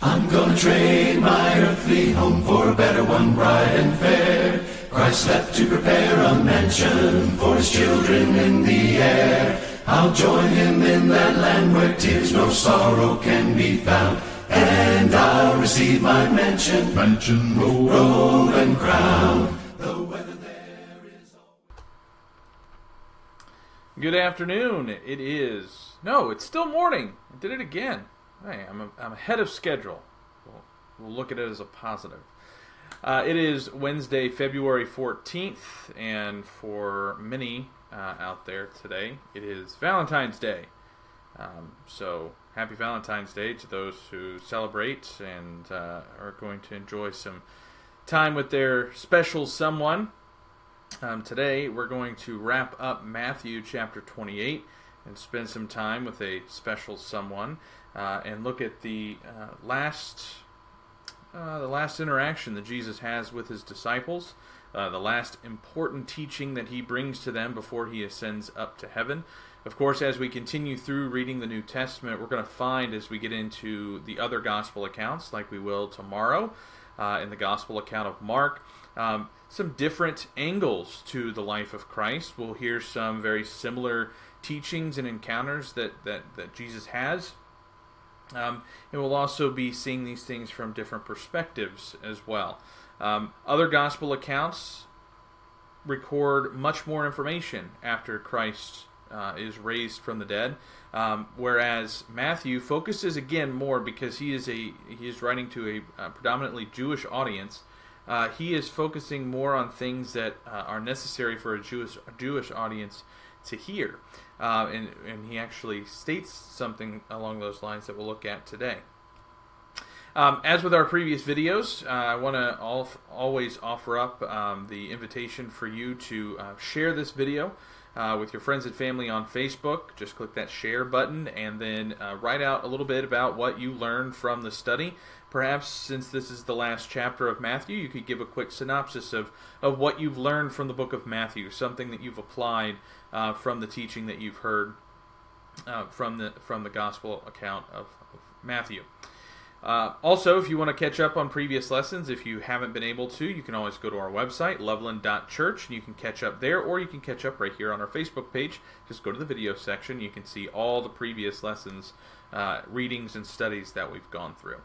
I'm gonna trade my earthly home for a better one, bright and fair. Christ left to prepare a mansion for his children in the air. I'll join him in that land where tears no sorrow can be found. And I'll receive my mansion, Mansion roll. robe and crown. The weather there is Good afternoon. It is no, it's still morning. I did it again. Hey, I'm a, I'm ahead of schedule. We'll, we'll look at it as a positive. Uh, it is Wednesday, February 14th, and for many uh, out there today, it is Valentine's Day. Um, so happy Valentine's Day to those who celebrate and uh, are going to enjoy some time with their special someone. Um, today, we're going to wrap up Matthew chapter 28 and spend some time with a special someone uh, and look at the uh, last uh, the last interaction that Jesus has with his disciples, uh, the last important teaching that he brings to them before he ascends up to heaven. Of course, as we continue through reading the New Testament, we're going to find as we get into the other gospel accounts, like we will tomorrow uh, in the gospel account of Mark, um, some different angles to the life of Christ. We'll hear some very similar teachings and encounters that, that, that Jesus has. Um, and we'll also be seeing these things from different perspectives as well. Um, other gospel accounts record much more information after Christ uh, is raised from the dead, um, whereas Matthew focuses again more because he is a he is writing to a uh, predominantly Jewish audience. Uh, he is focusing more on things that uh, are necessary for a Jewish a Jewish audience to hear, uh, and and he actually states something along those lines that we'll look at today. Um, as with our previous videos, uh, I want to al- always offer up um, the invitation for you to uh, share this video uh, with your friends and family on Facebook. Just click that share button and then uh, write out a little bit about what you learned from the study. Perhaps since this is the last chapter of Matthew, you could give a quick synopsis of, of what you've learned from the book of Matthew, something that you've applied uh, from the teaching that you've heard uh, from the from the gospel account of, of Matthew. Uh, also, if you want to catch up on previous lessons, if you haven't been able to, you can always go to our website, loveland.church, and you can catch up there, or you can catch up right here on our Facebook page. Just go to the video section. You can see all the previous lessons, uh, readings, and studies that we've gone through.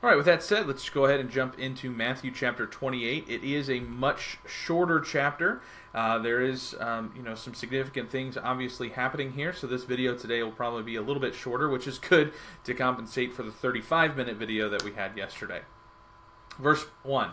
All right, with that said, let's go ahead and jump into Matthew chapter 28. It is a much shorter chapter. Uh, there is, um, you know, some significant things obviously happening here. So this video today will probably be a little bit shorter, which is good to compensate for the 35-minute video that we had yesterday. Verse 1.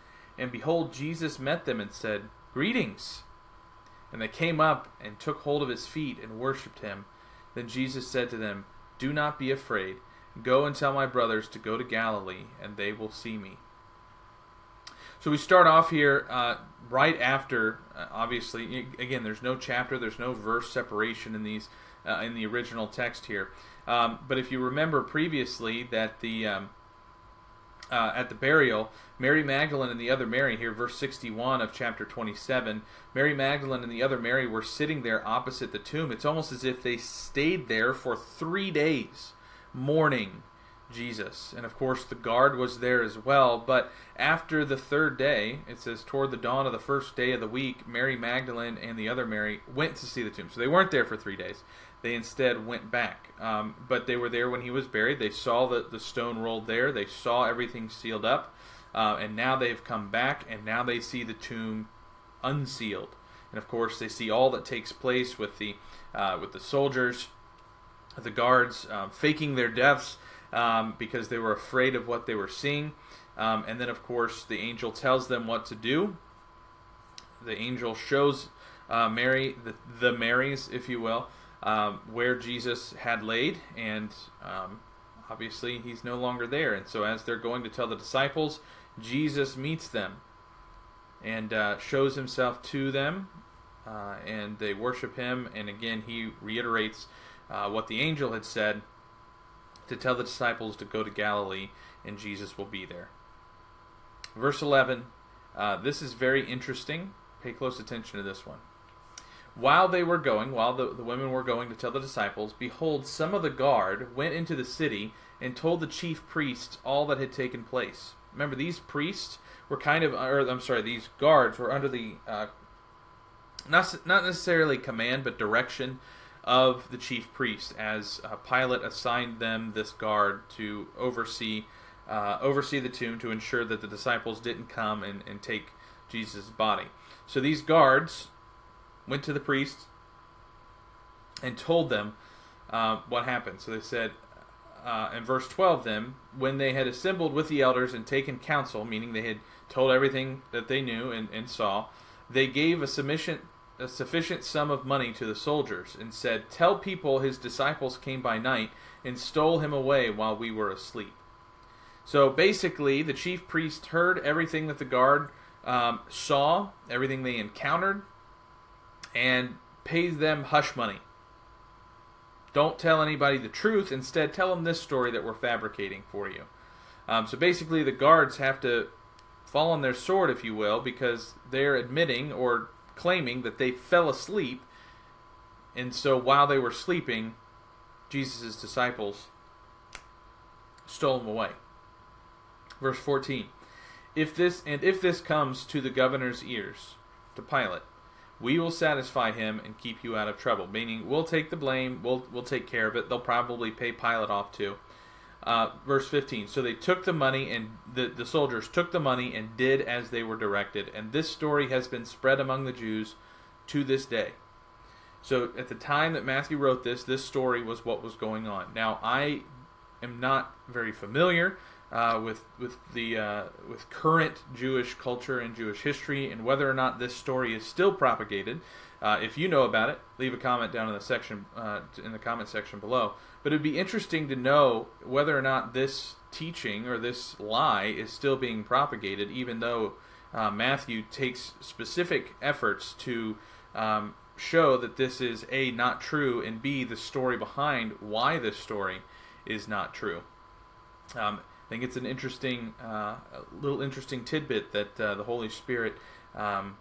And behold, Jesus met them and said, Greetings! And they came up and took hold of his feet and worshipped him. Then Jesus said to them, Do not be afraid. Go and tell my brothers to go to Galilee, and they will see me. So we start off here uh, right after, uh, obviously, again, there's no chapter, there's no verse separation in these uh, in the original text here. Um, but if you remember previously that the um, uh, at the burial, Mary Magdalene and the other Mary, here, verse 61 of chapter 27, Mary Magdalene and the other Mary were sitting there opposite the tomb. It's almost as if they stayed there for three days mourning Jesus. And of course, the guard was there as well. But after the third day, it says, toward the dawn of the first day of the week, Mary Magdalene and the other Mary went to see the tomb. So they weren't there for three days. They instead went back. Um, but they were there when he was buried. They saw the, the stone rolled there, they saw everything sealed up. uh, and now they've come back, and now they see the tomb unsealed. And of course, they see all that takes place with the uh, with the soldiers, the guards um, faking their deaths um, because they were afraid of what they were seeing. Um, and then, of course, the angel tells them what to do. The angel shows uh, Mary, the, the Marys, if you will, um, where Jesus had laid, and um, obviously he's no longer there. And so, as they're going to tell the disciples, Jesus meets them and uh, shows himself to them, uh, and they worship him. And again, he reiterates uh, what the angel had said to tell the disciples to go to Galilee, and Jesus will be there. Verse 11. Uh, this is very interesting. Pay close attention to this one. While they were going, while the, the women were going to tell the disciples, behold, some of the guard went into the city and told the chief priests all that had taken place. Remember, these priests were kind of, or I'm sorry, these guards were under the uh, not not necessarily command, but direction of the chief priest, as uh, Pilate assigned them this guard to oversee uh, oversee the tomb to ensure that the disciples didn't come and, and take Jesus' body. So these guards went to the priests and told them uh, what happened. So they said, uh, in verse 12, then, when they had assembled with the elders and taken counsel, meaning they had told everything that they knew and, and saw, they gave a sufficient, a sufficient sum of money to the soldiers and said, Tell people his disciples came by night and stole him away while we were asleep. So basically, the chief priest heard everything that the guard um, saw, everything they encountered, and pays them hush money. Don't tell anybody the truth. Instead, tell them this story that we're fabricating for you. Um, so basically, the guards have to fall on their sword, if you will, because they're admitting or claiming that they fell asleep. And so while they were sleeping, Jesus' disciples stole them away. Verse 14. If this and if this comes to the governor's ears, to Pilate, we will satisfy him and keep you out of trouble. Meaning, we'll take the blame, we'll we'll take care of it. They'll probably pay Pilate off too. Uh, verse 15. So they took the money, and the, the soldiers took the money and did as they were directed. And this story has been spread among the Jews to this day. So at the time that Matthew wrote this, this story was what was going on. Now, I am not very familiar uh, with with the uh, with current Jewish culture and Jewish history, and whether or not this story is still propagated. Uh, if you know about it, leave a comment down in the section uh, in the comment section below. But it'd be interesting to know whether or not this teaching or this lie is still being propagated, even though uh, Matthew takes specific efforts to um, show that this is a not true, and b the story behind why this story is not true. Um, think it's an interesting, uh, little interesting tidbit that uh, the Holy Spirit um,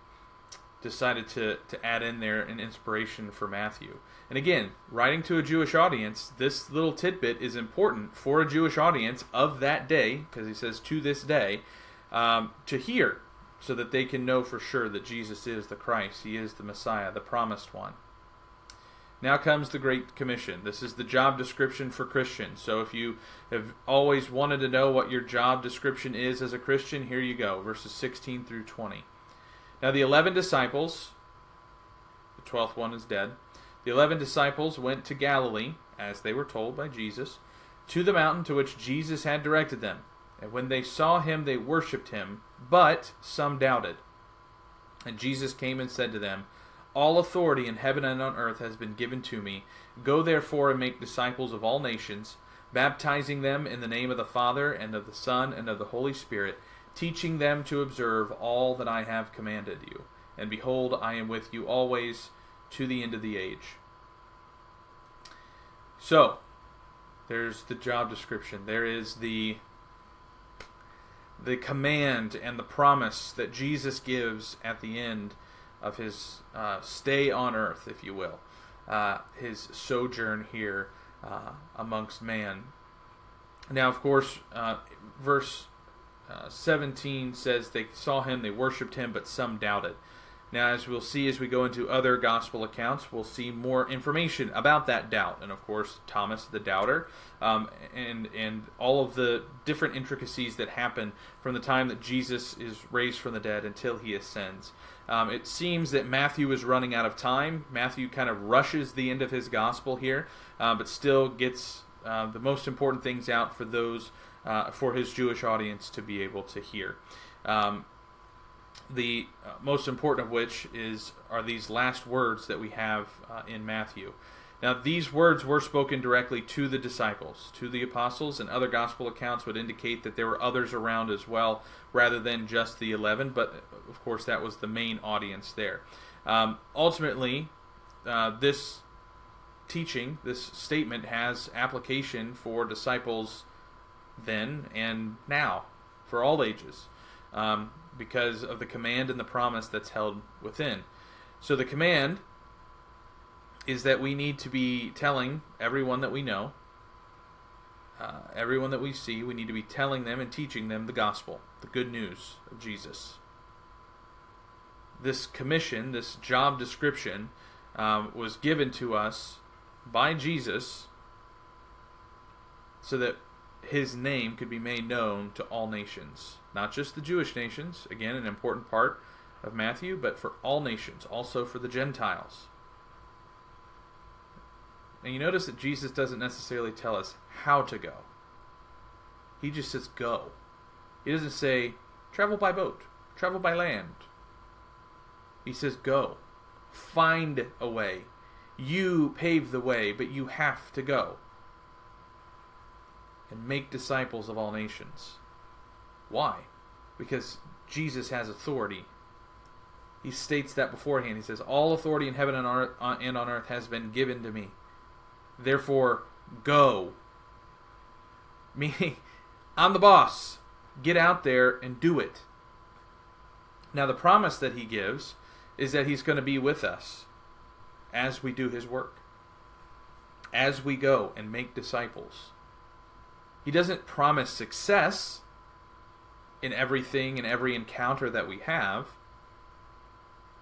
decided to, to add in there an inspiration for Matthew. And again, writing to a Jewish audience, this little tidbit is important for a Jewish audience of that day, because he says to this day, um, to hear, so that they can know for sure that Jesus is the Christ, he is the Messiah, the promised one. Now comes the Great Commission. This is the job description for Christians. So if you have always wanted to know what your job description is as a Christian, here you go, verses 16 through 20. Now the eleven disciples, the twelfth one is dead, the eleven disciples went to Galilee, as they were told by Jesus, to the mountain to which Jesus had directed them. And when they saw him, they worshipped him, but some doubted. And Jesus came and said to them, all authority in heaven and on earth has been given to me. Go therefore and make disciples of all nations, baptizing them in the name of the Father, and of the Son, and of the Holy Spirit, teaching them to observe all that I have commanded you. And behold, I am with you always to the end of the age. So, there's the job description. There is the the command and the promise that Jesus gives at the end of his uh, stay on earth, if you will, uh, his sojourn here uh, amongst man. Now, of course, uh, verse uh, 17 says they saw him, they worshipped him, but some doubted. Now, as we'll see as we go into other gospel accounts, we'll see more information about that doubt, and of course Thomas the doubter, um, and and all of the different intricacies that happen from the time that Jesus is raised from the dead until he ascends. Um, it seems that Matthew is running out of time. Matthew kind of rushes the end of his gospel here, uh, but still gets uh, the most important things out for those uh, for his Jewish audience to be able to hear. Um, the uh, most important of which is are these last words that we have uh, in Matthew. Now, these words were spoken directly to the disciples, to the apostles, and other gospel accounts would indicate that there were others around as well, rather than just the 11, but of course, that was the main audience there. Um, ultimately, uh, this teaching, this statement, has application for disciples then and now, for all ages. Um, because of the command and the promise that's held within. So the command is that we need to be telling everyone that we know, uh, everyone that we see, we need to be telling them and teaching them the gospel, the good news of Jesus. This commission, this job description, um, was given to us by Jesus so that his name could be made known to all nations. Not just the Jewish nations, again, an important part of Matthew, but for all nations, also for the Gentiles. And you notice that Jesus doesn't necessarily tell us how to go. He just says go. He doesn't say travel by boat, travel by land. He says go. Find a way. You pave the way, but you have to go and make disciples of all nations. Why? Because Jesus has authority. He states that beforehand. He says, All authority in heaven and on earth, uh, has been given to me. Therefore, go. Meaning, I'm the boss. Get out there and do it. Now, the promise that he gives is that he's going to be with us as we do his work, as we go and make disciples. He doesn't promise success in everything and every encounter that we have.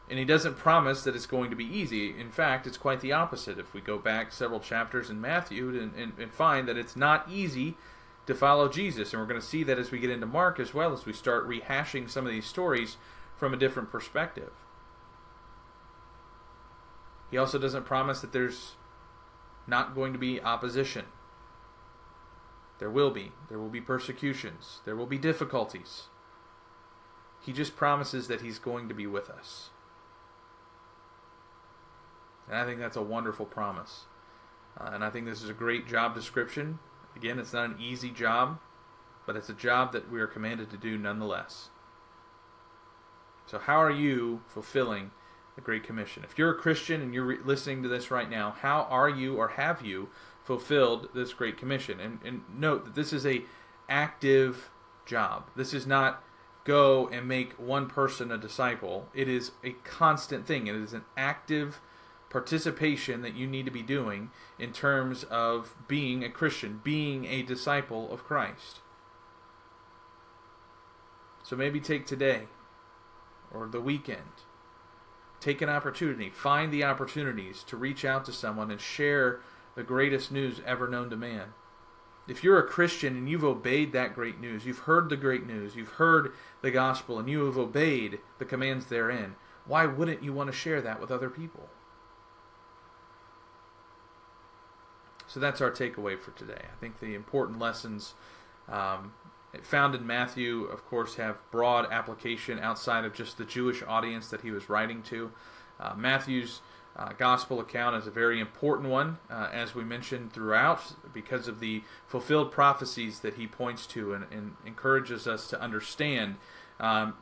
And he doesn't promise that it's going to be easy. In fact, it's quite the opposite. If we go back several chapters in Matthew and, and, and find that it's not easy to follow Jesus. And we're going to see that as we get into Mark as well, as we start rehashing some of these stories from a different perspective. He also doesn't promise that there's not going to be opposition. There will be. There will be persecutions. There will be difficulties. He just promises that He's going to be with us. And I think that's a wonderful promise. Uh, and I think this is a great job description. Again, it's not an easy job, but it's a job that we are commanded to do nonetheless. So, how are you fulfilling the Great Commission? If you're a Christian and you're re- listening to this right now, how are you or have you fulfilled this great commission. And, and note that this is a active job. This is not go and make one person a disciple. It is a constant thing. It is an active participation that you need to be doing in terms of being a Christian, being a disciple of Christ. So maybe take today or the weekend. Take an opportunity, find the opportunities to reach out to someone and share the greatest news ever known to man. If you're a Christian and you've obeyed that great news, you've heard the great news, you've heard the gospel, and you have obeyed the commands therein, why wouldn't you want to share that with other people? So that's our takeaway for today. I think the important lessons um, found in Matthew, of course, have broad application outside of just the Jewish audience that he was writing to. Uh, Matthew's uh, gospel account is a very important one, uh, as we mentioned throughout, because of the fulfilled prophecies that he points to and, and encourages us to understand. Um,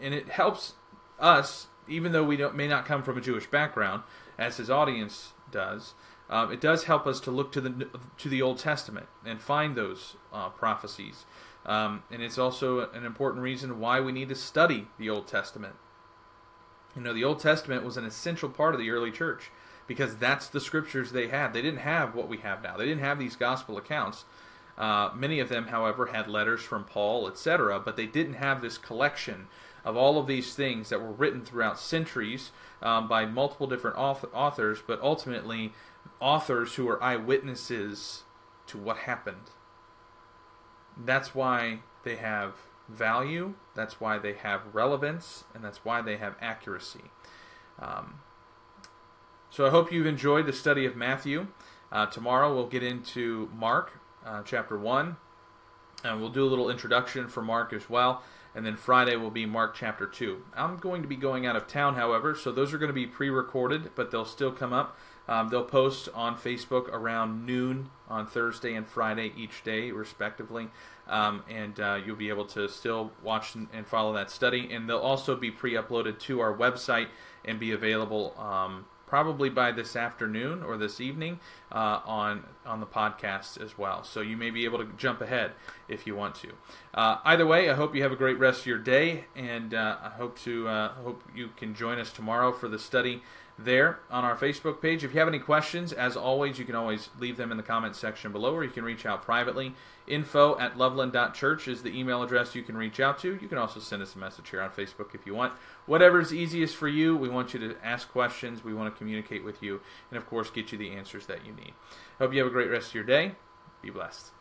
and it helps us, even though we may not come from a Jewish background, as his audience does. Um, it does help us to look to the to the Old Testament and find those uh, prophecies. Um, and it's also an important reason why we need to study the Old Testament you know, the Old Testament was an essential part of the early church because that's the scriptures they had. They didn't have what we have now. They didn't have these gospel accounts. Uh, many of them, however, had letters from Paul, etc., but they didn't have this collection of all of these things that were written throughout centuries um, by multiple different author- authors, but ultimately authors who were eyewitnesses to what happened. That's why they have value, that's why they have relevance, and that's why they have accuracy. Um, so I hope you've enjoyed the study of Matthew. Uh, tomorrow we'll get into Mark uh, chapter 1, and we'll do a little introduction for Mark as well. And then Friday will be Mark chapter 2. I'm going to be going out of town, however, so those are going to be pre recorded, but they'll still come up. Um, they'll post on Facebook around noon on Thursday and Friday each day, respectively. Um, and uh, you'll be able to still watch and follow that study. And they'll also be pre uploaded to our website and be available. Um, probably by this afternoon or this evening uh, on on the podcast as well. So you may be able to jump ahead if you want to. Uh, either way, I hope you have a great rest of your day, and uh, I hope to uh, hope you can join us tomorrow for the study there on our Facebook page. If you have any questions, as always, you can always leave them in the comments section below, or you can reach out privately. Info at loveland.church is the email address you can reach out to. You can also send us a message here on Facebook if you want. Whatever is easiest for you, we want you to ask questions. We want to communicate with you, and of course, get you the answers that you need. Hope you have a great rest of your day. Be blessed.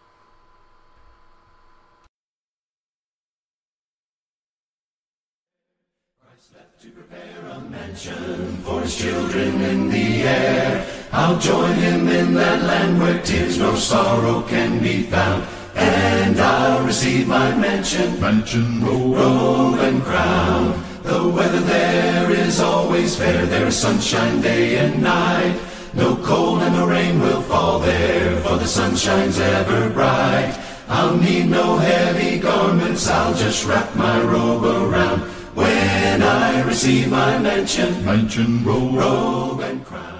Prepare a mansion for his children in the air. I'll join him in that land where tears no sorrow can be found. And I'll receive my mansion, mansion, robe and crown. The weather there is always fair, there's sunshine day and night. No cold and no rain will fall there, for the sun shines ever bright. I'll need no heavy garments, I'll just wrap my robe around. When I receive my mansion, mansion, robe, robe and crown.